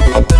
Bye.